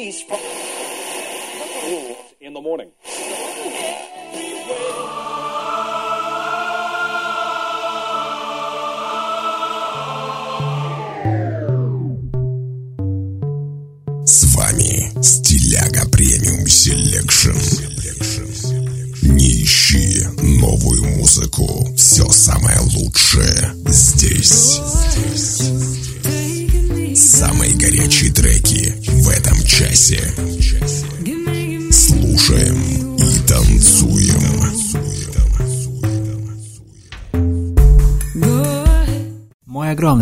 release from in the morning. С вами Стиляга Premium Selection. Не ищи новую музыку. Все самое лучшее здесь. Часе.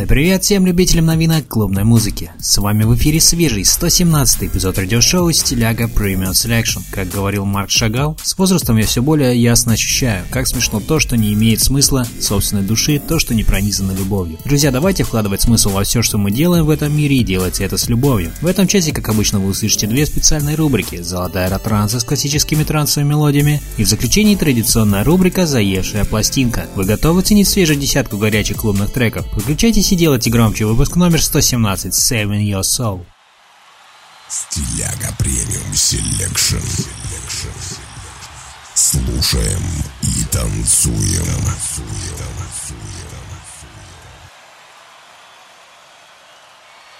Привет всем любителям новинок клубной музыки. С вами в эфире свежий 117 эпизод радиошоу Стиляга Premium Selection. Как говорил Марк Шагал, с возрастом я все более ясно ощущаю, как смешно то, что не имеет смысла, собственной души, то, что не пронизано любовью. Друзья, давайте вкладывать смысл во все, что мы делаем в этом мире и делайте это с любовью. В этом часе, как обычно, вы услышите две специальные рубрики «Золотая ретранса» с классическими трансовыми мелодиями и в заключении традиционная рубрика «Заевшая пластинка». Вы готовы ценить свежую десятку горячих клубных треков? Выключайтесь и делайте громче выпуск номер 117 «Saving Your Soul». Стиляга Premium Selection. Слушаем и танцуем.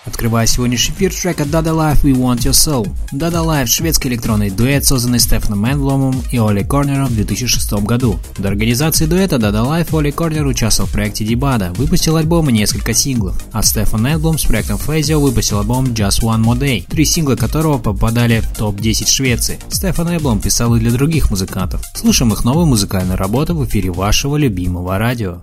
Открывая сегодняшний эфир трека Dada Life We Want Your Soul. Dada Life – шведский электронный дуэт, созданный Стефаном Мендломом и Оли Корнером в 2006 году. До организации дуэта Dada Life Оли Корнер участвовал в проекте Дебада, выпустил альбом и несколько синглов, а Стефан Мендлом с проектом Фейзио выпустил альбом Just One More Day, три сингла которого попадали в топ-10 Швеции. Стефан Эблом писал и для других музыкантов. Слушаем их новую музыкальную работу в эфире вашего любимого радио.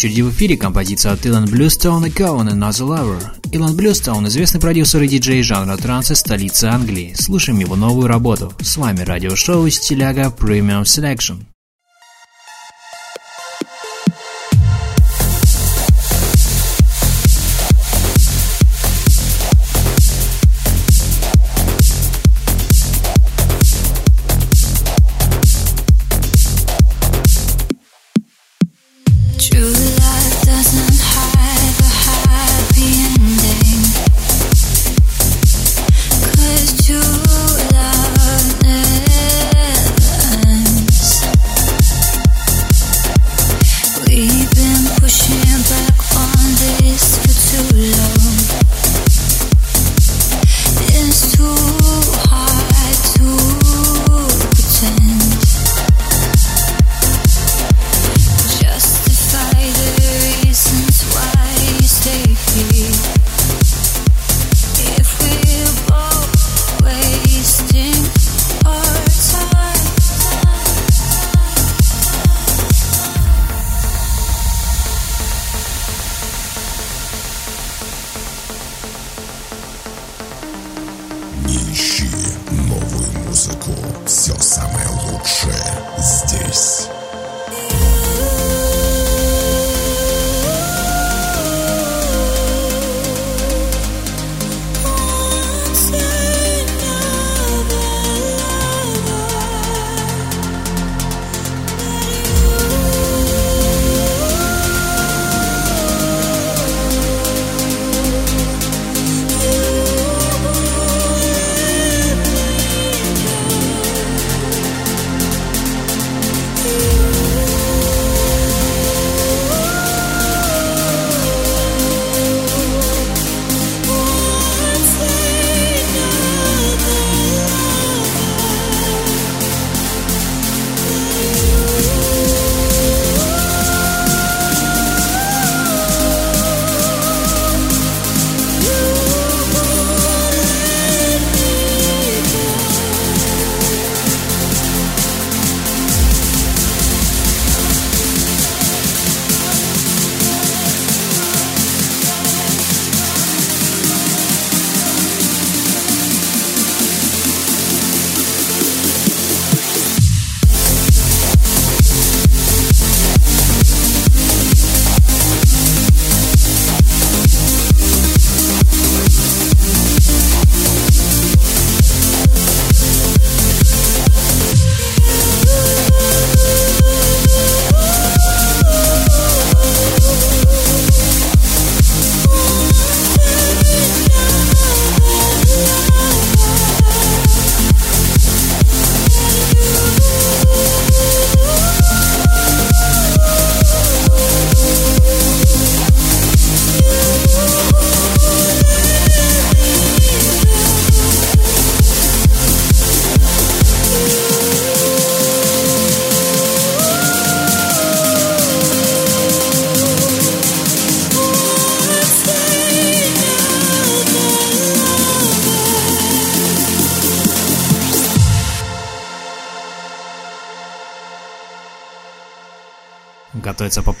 Очереди в эфире композиция от Илон Bluestone и Cohen Another Lover. Илон Bluestone – известный продюсер и диджей жанра транса столицы Англии. Слушаем его новую работу. С вами радиошоу «Стиляга Premium Selection».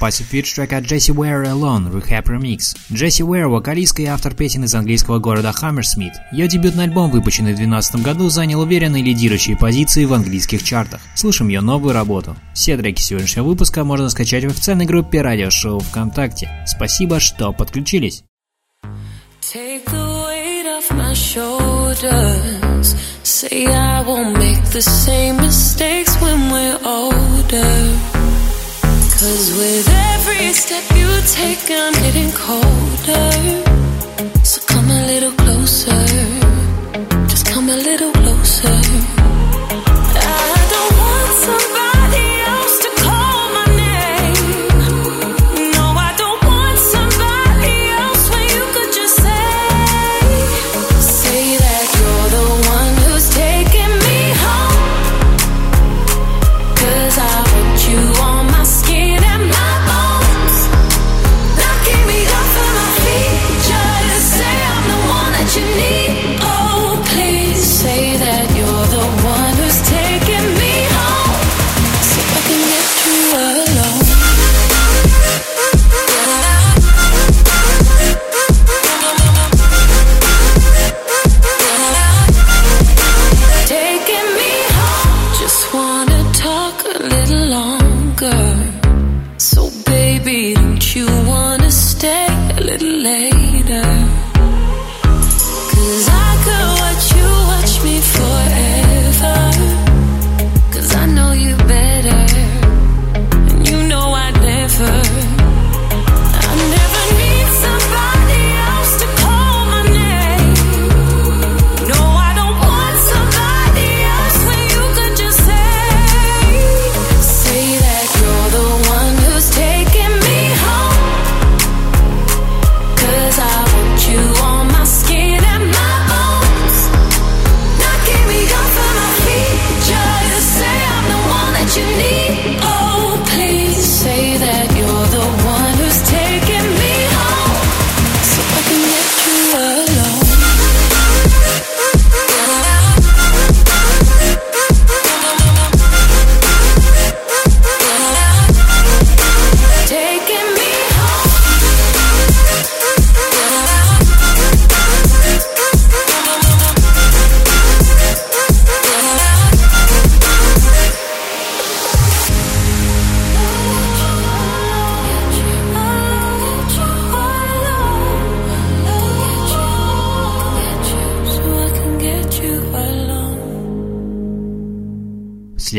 Готовится попасть в feet трек от Джесси Уэйр Alone Rehab Remix. Джесси Уэйр – вокалистка и автор песен из английского города Хаммерсмит. Ее дебютный альбом, выпущенный в 2012 году, занял уверенные лидирующие позиции в английских чартах. Слушаем ее новую работу. Все треки сегодняшнего выпуска можно скачать в официальной группе радиошоу ВКонтакте. Спасибо, что подключились. Take the older. Cause with every step you take, I'm getting colder. So come a little closer. Just come a little closer.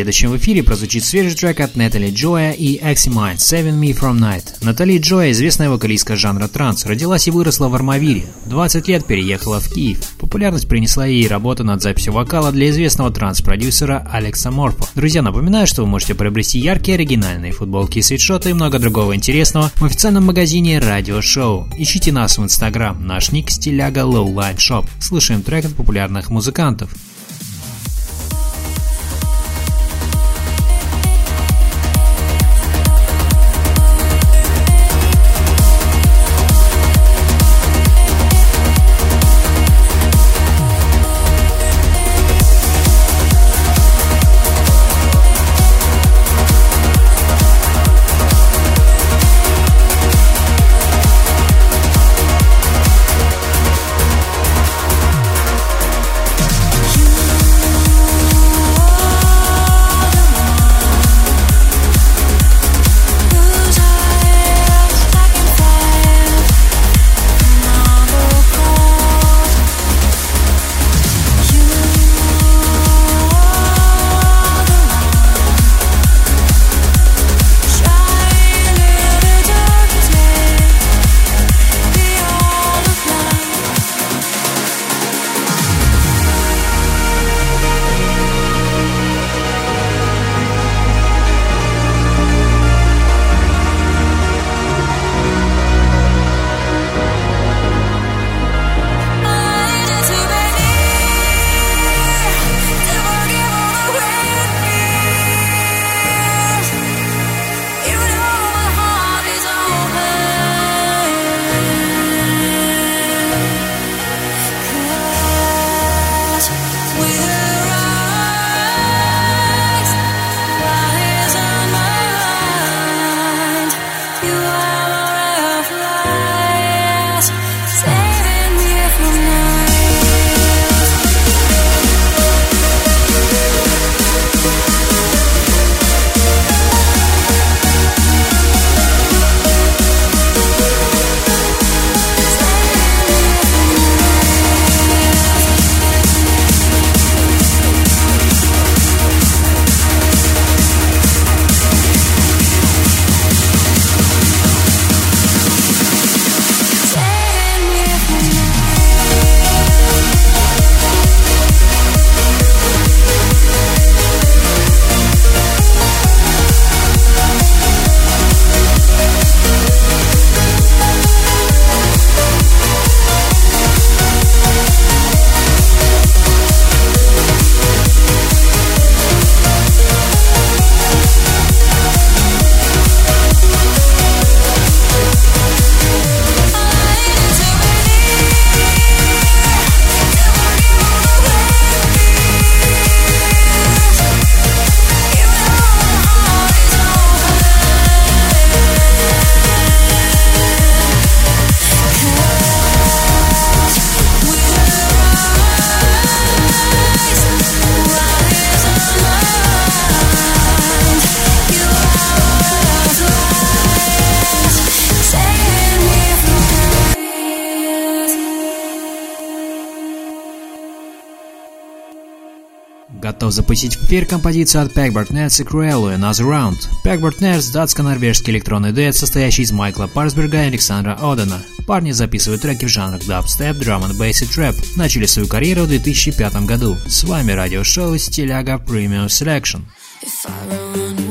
Следующем эфире прозвучит свежий трек от Натали Джоя и Aximine Saving Me From Night. Натали Джоя, известная вокалистка жанра транс, родилась и выросла в Армавире. В 20 лет переехала в Киев. Популярность принесла ей работа над записью вокала для известного транс-продюсера Алекса Морфо. Друзья, напоминаю, что вы можете приобрести яркие оригинальные футболки, свитшоты и много другого интересного в официальном магазине Радио Шоу. Ищите нас в Инстаграм, наш ник стиляга Lowline Shop. Слушаем трек от популярных музыкантов. готов запустить в эфир композицию от Pegbert Nets и Cruello Another Round. Pegbert Nets – датско-норвежский электронный дуэт, состоящий из Майкла Парсберга и Александра Одена. Парни записывают треки в жанрах дабстеп, драм н бейс и трэп. Начали свою карьеру в 2005 году. С вами радиошоу «Стиляга Premium Selection». If I run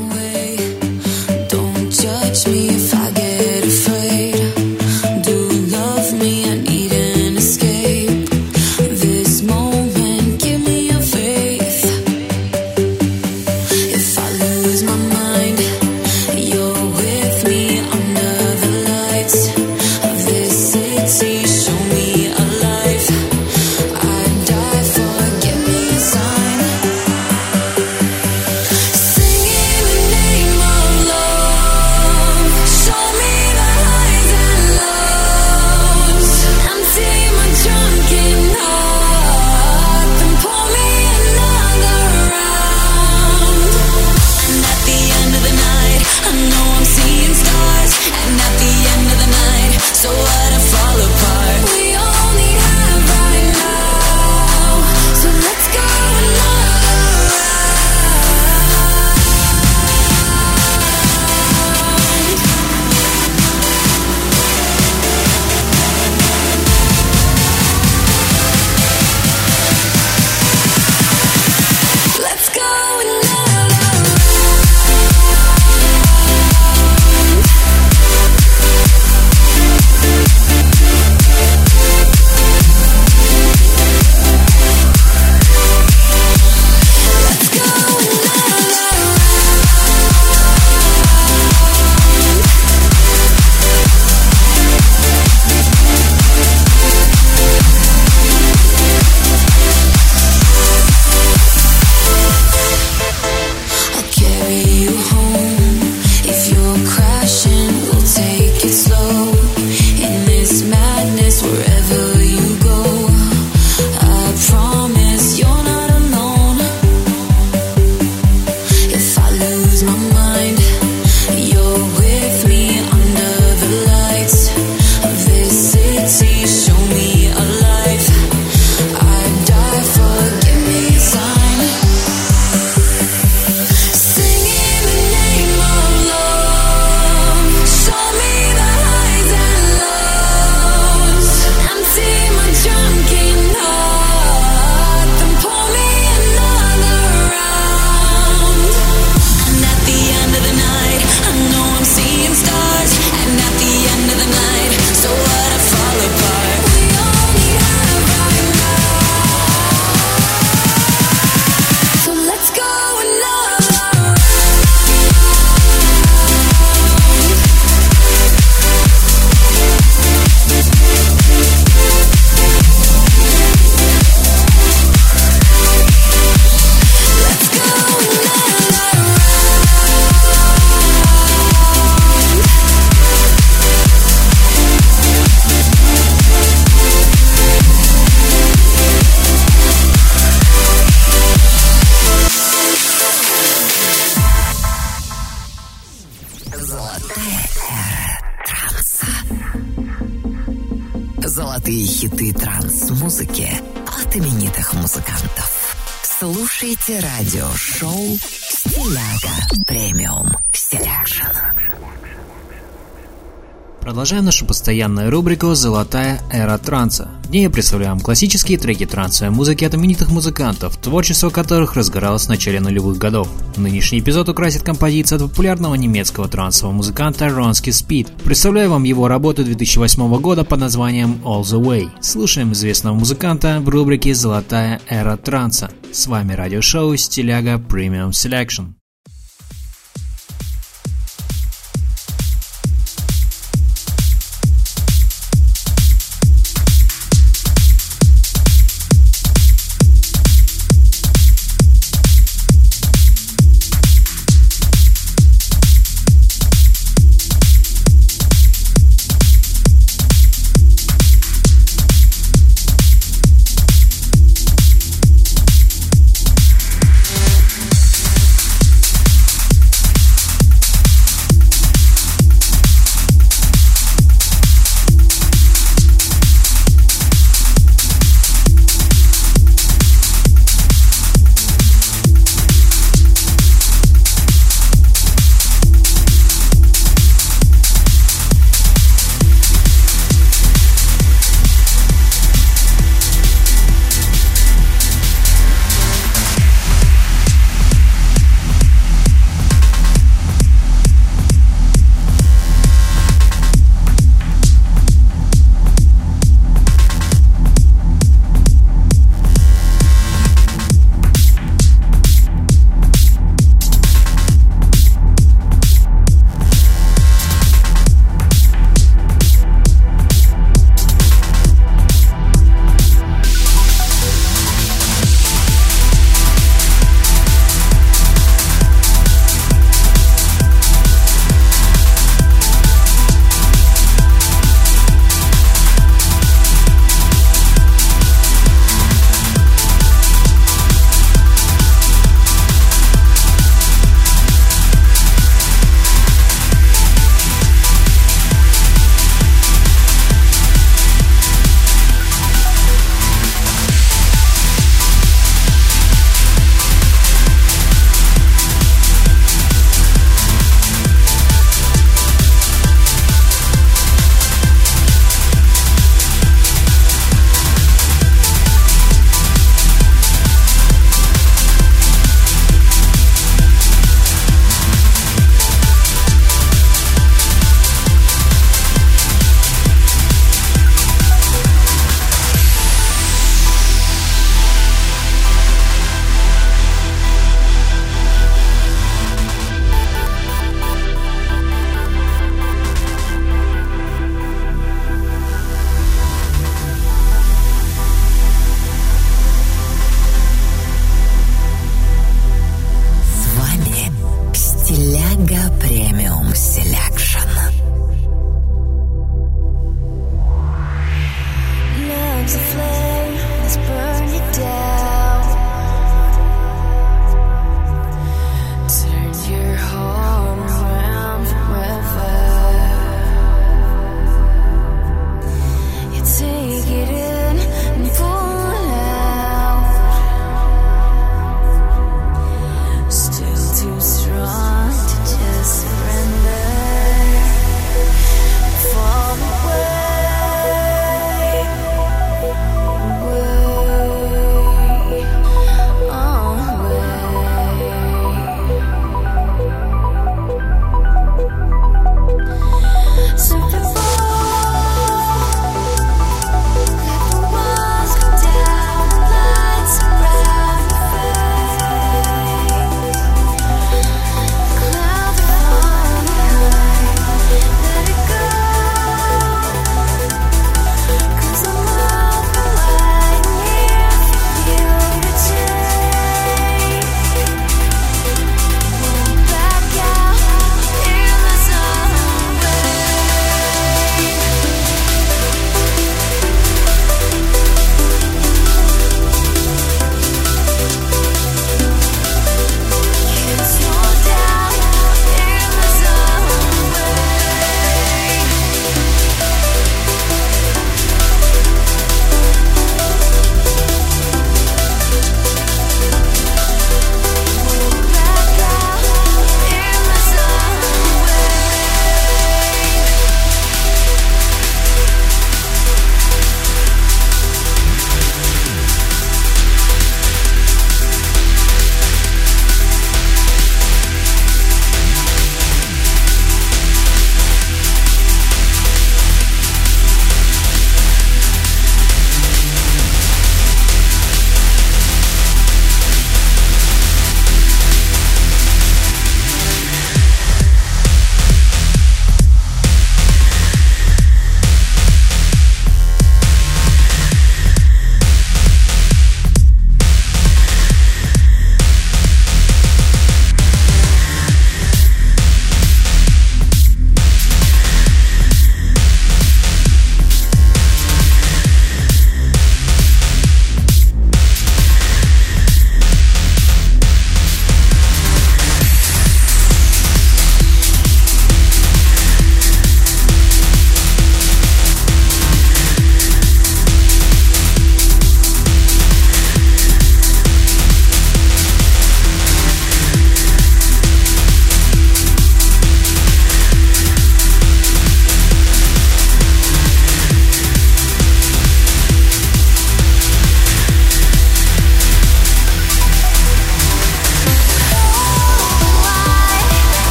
продолжаем нашу постоянную рубрику «Золотая эра транса». В ней представляем классические треки трансовой музыки от именитых музыкантов, творчество которых разгоралось в начале нулевых годов. Нынешний эпизод украсит композиция от популярного немецкого трансового музыканта Ронски Спид. Представляю вам его работу 2008 года под названием «All the Way». Слушаем известного музыканта в рубрике «Золотая эра транса». С вами радиошоу «Стиляга Премиум Selection».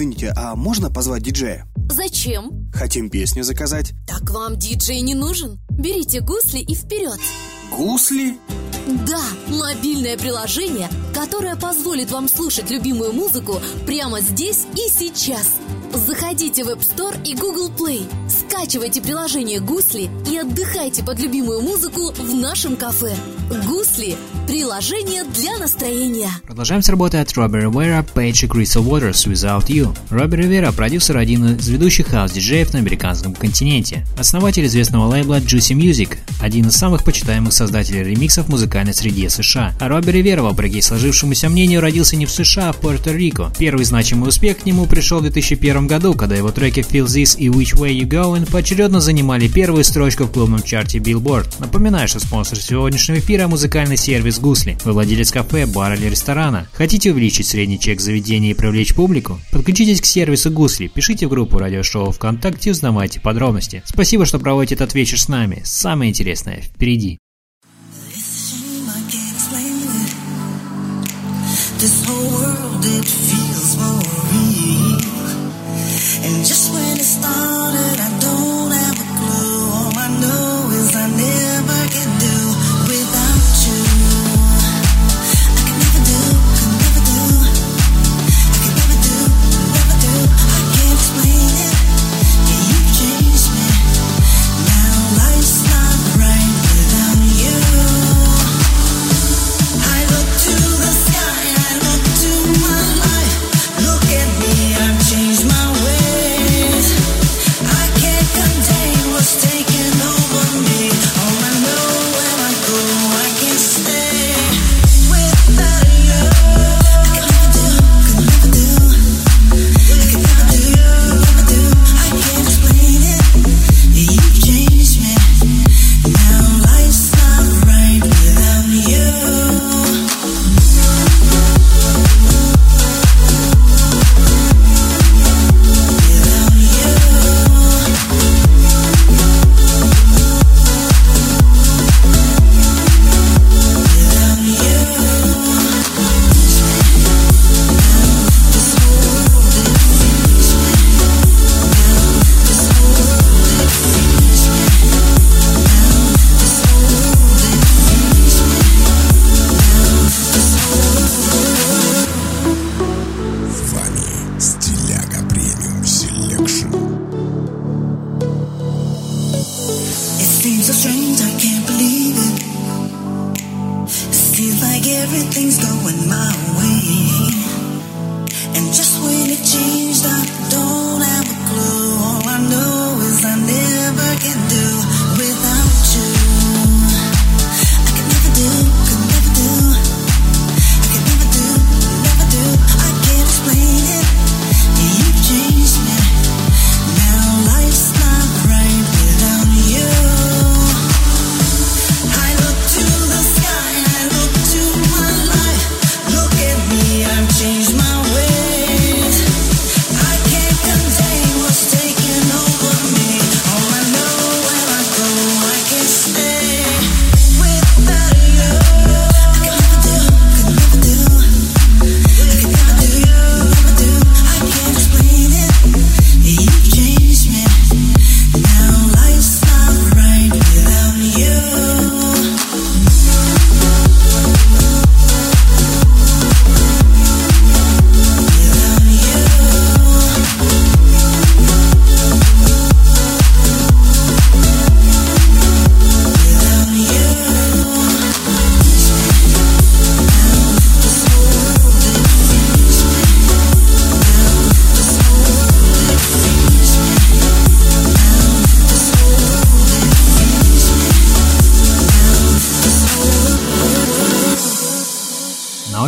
Извините, а можно позвать диджея? Зачем? Хотим песню заказать. Так вам диджей не нужен. Берите гусли и вперед. Гусли? Да, мобильное приложение, которое позволит вам слушать любимую музыку прямо здесь и сейчас. Заходите в App Store и Google Play, скачивайте приложение «Гусли» и отдыхайте под любимую музыку в нашем кафе. «Гусли» – приложение для настроения. Продолжаем с работы от Робби Ривера, Пейдж и Crystal Waters Without You. Робби Ривера – продюсер один из ведущих хаус-диджеев на американском континенте. Основатель известного лейбла Juicy Music, один из самых почитаемых создателей ремиксов в музыкальной среде США. А Робби Ривера, вопреки сложившемуся мнению, родился не в США, а в Пуэрто-Рико. Первый значимый успех к нему пришел в 2001 году, когда его треки Feel This и Which Way You Going поочередно занимали первую строчку в клубном чарте Billboard. Напоминаю, что спонсор сегодняшнего эфира – музыкальный сервис Гусли. Вы владелец кафе, бара или ресторана. Хотите увеличить средний чек заведения и привлечь публику? Подключитесь к сервису Гусли, пишите в группу радиошоу ВКонтакте, узнавайте подробности. Спасибо, что проводите этот вечер с нами. Самое интересное впереди. This whole world it feels more real. And just when it started, I don't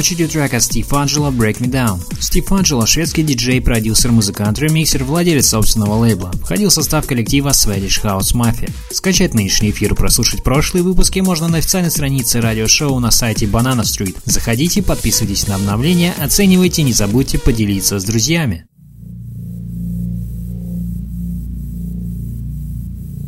очереди трек от Стив Анджело «Break Me Down». Стив Анджело – шведский диджей, продюсер, музыкант, ремиксер, владелец собственного лейбла. Входил в состав коллектива Swedish House Mafia. Скачать нынешний эфир и прослушать прошлые выпуски можно на официальной странице радиошоу на сайте Banana Street. Заходите, подписывайтесь на обновления, оценивайте, не забудьте поделиться с друзьями.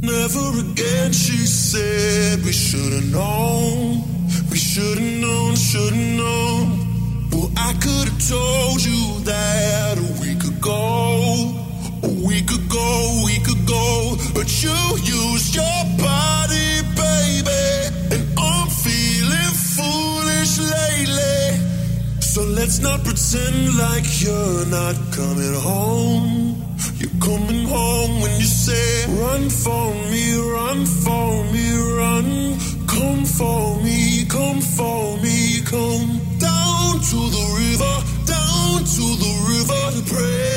Never again, she said we should've known. We should've known, should've known. Well, I could've told you that a week ago. A week ago, a week ago. But you used your body, baby. And I'm feeling foolish lately. So let's not pretend like you're not coming home. Coming home when you say, Run for me, run for me, run. Come for me, come for me, come down to the river, down to the river to pray.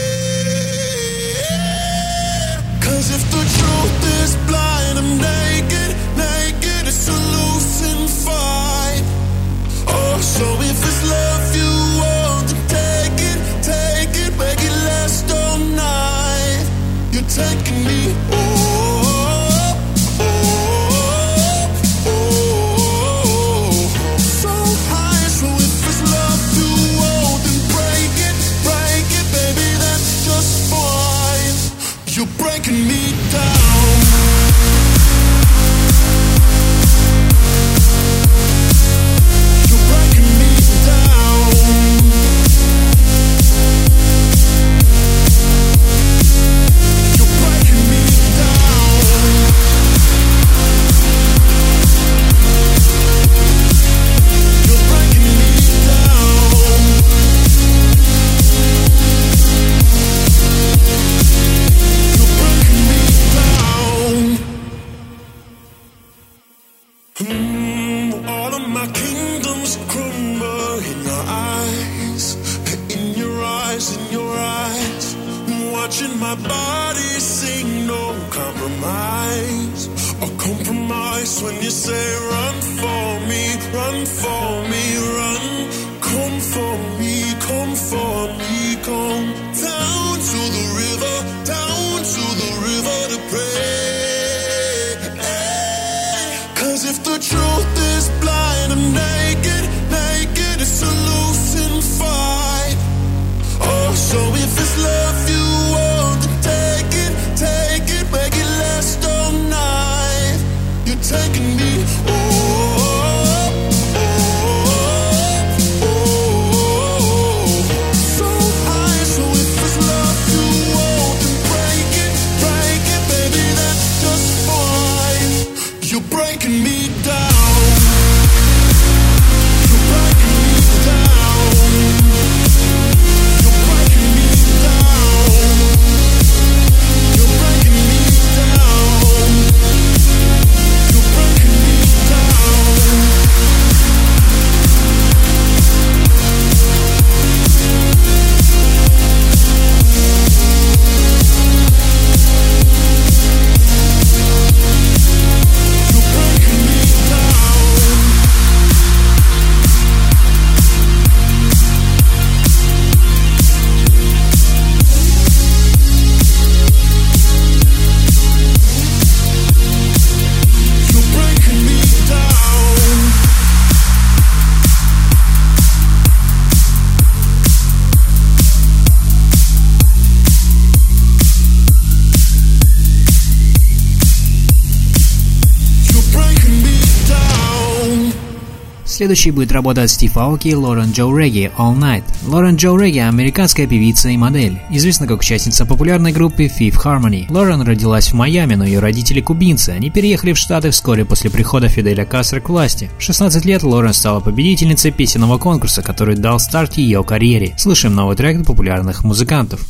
Следующей будет работа от Стив Аоки и Лорен Джо Регги «All Night». Лорен Джо Регги – американская певица и модель, известна как участница популярной группы Fifth Harmony. Лорен родилась в Майами, но ее родители кубинцы. Они переехали в Штаты вскоре после прихода Фиделя Кастро к власти. В 16 лет Лорен стала победительницей песенного конкурса, который дал старт ее карьере. Слышим новый трек популярных музыкантов.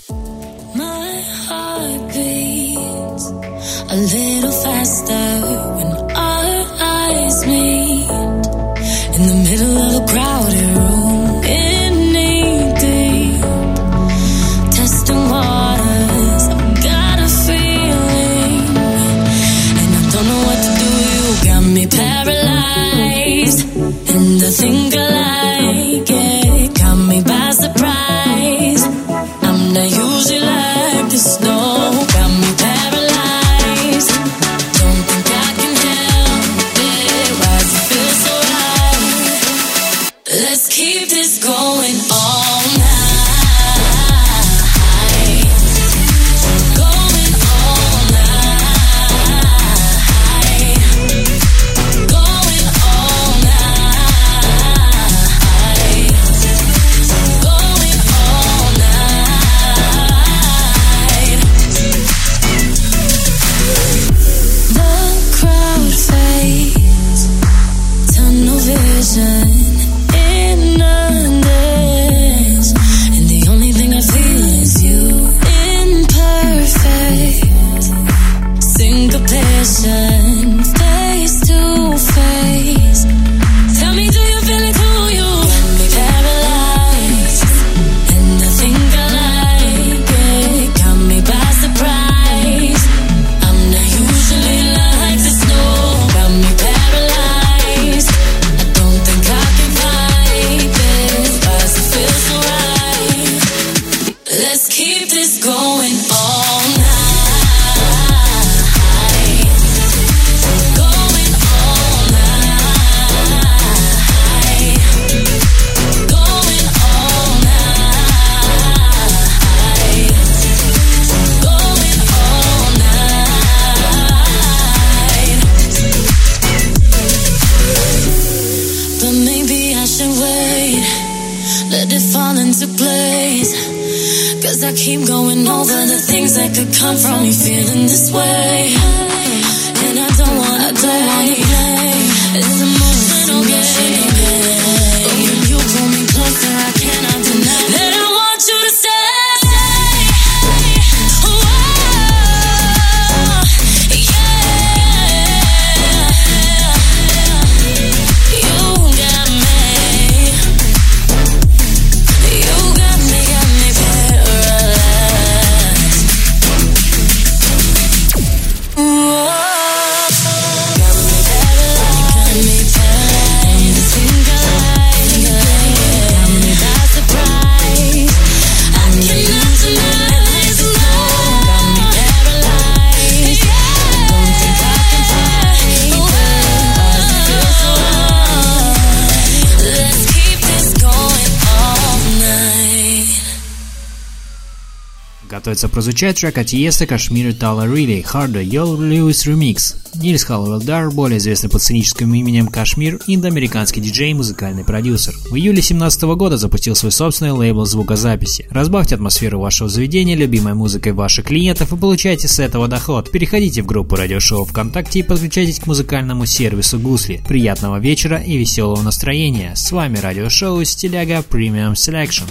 My heart beats a little faster Готовится прозвучать трек от Еста, Кашмира, Тала Рилли, Харда, Йол Льюис Ремикс. Нильс Халлоуэлл Дар, более известный под сценическим именем Кашмир, индоамериканский диджей и музыкальный продюсер. В июле 2017 года запустил свой собственный лейбл звукозаписи. Разбавьте атмосферу вашего заведения любимой музыкой ваших клиентов и получайте с этого доход. Переходите в группу радиошоу ВКонтакте и подключайтесь к музыкальному сервису Гусли. Приятного вечера и веселого настроения. С вами радиошоу Стиляга Премиум Selection.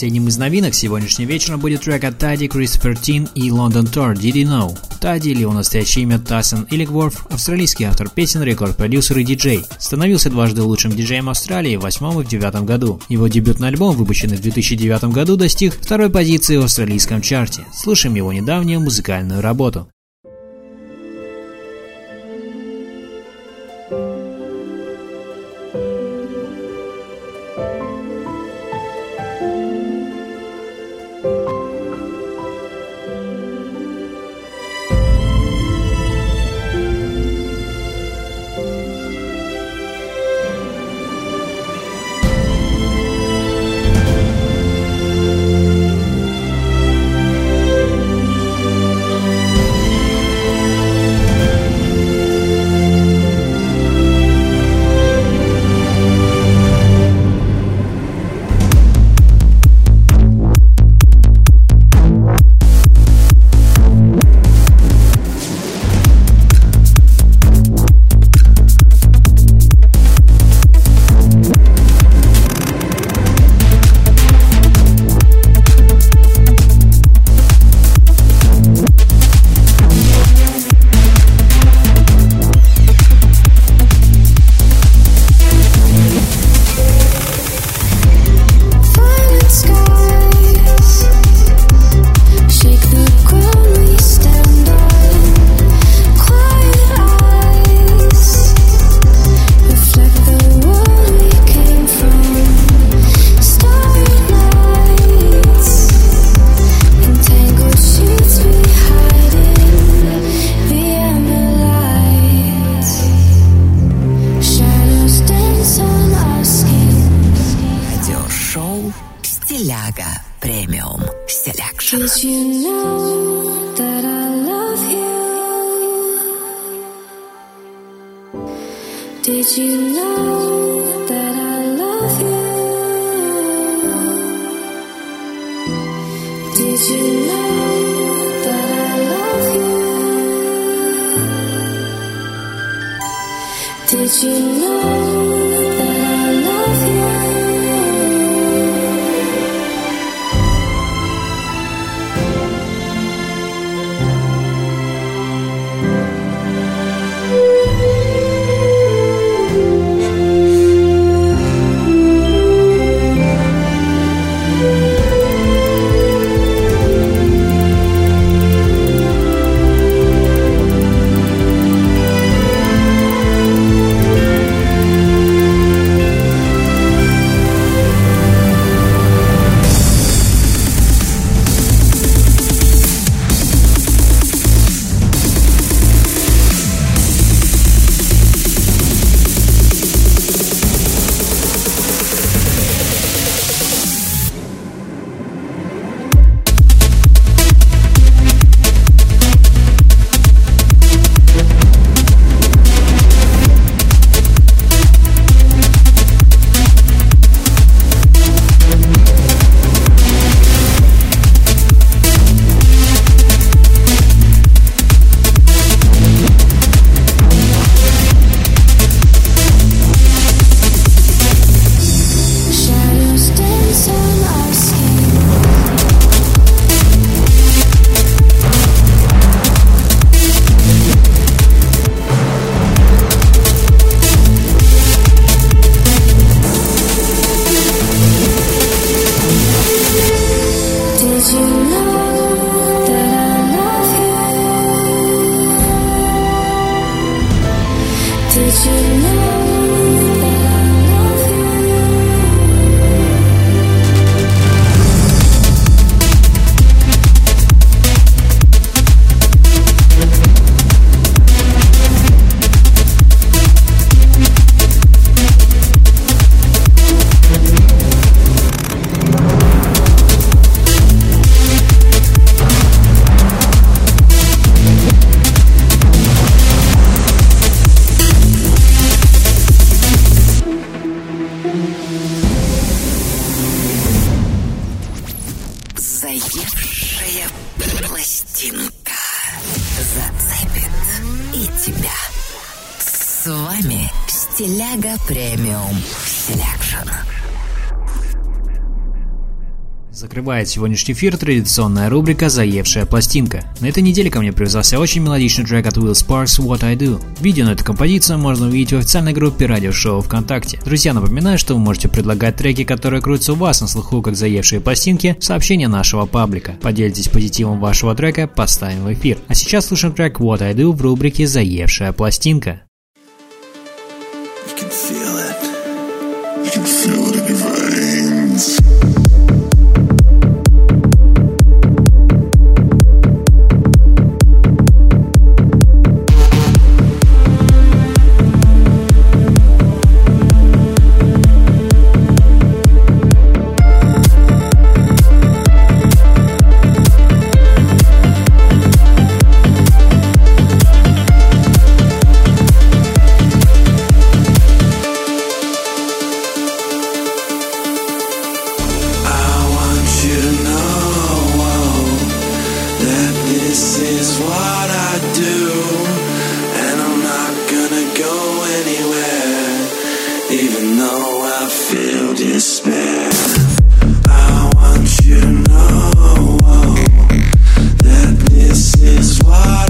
Последним из новинок сегодняшнего вечера будет трек от Тади, Кристофер Тин и London Tour Did You Know? Тади, или его настоящее имя Тассен Иликворф, австралийский автор песен, рекорд-продюсер и диджей. Становился дважды лучшим диджеем Австралии в 8 и в 9 году. Его дебютный альбом, выпущенный в 2009 году, достиг второй позиции в австралийском чарте. Слушаем его недавнюю музыкальную работу. Premium Selection. Закрывает сегодняшний эфир традиционная рубрика «Заевшая пластинка». На этой неделе ко мне привязался очень мелодичный трек от Will Sparks «What I Do». Видео на эту композицию можно увидеть в официальной группе радиошоу ВКонтакте. Друзья, напоминаю, что вы можете предлагать треки, которые крутятся у вас на слуху как «Заевшие пластинки» в сообщения нашего паблика. Поделитесь позитивом вашего трека, поставим в эфир. А сейчас слушаем трек «What I Do» в рубрике «Заевшая пластинка». You can feel this pain I want you to know that this is what